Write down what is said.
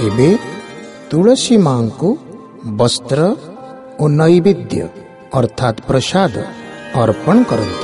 ଏବେ ତୁଳସୀ ମାଙ୍କୁ ବସ୍ତ୍ର ଓ ନୈବେଦ୍ୟ ଅର୍ଥାତ୍ ପ୍ରସାଦ ଅର୍ପଣ କରନ୍ତୁ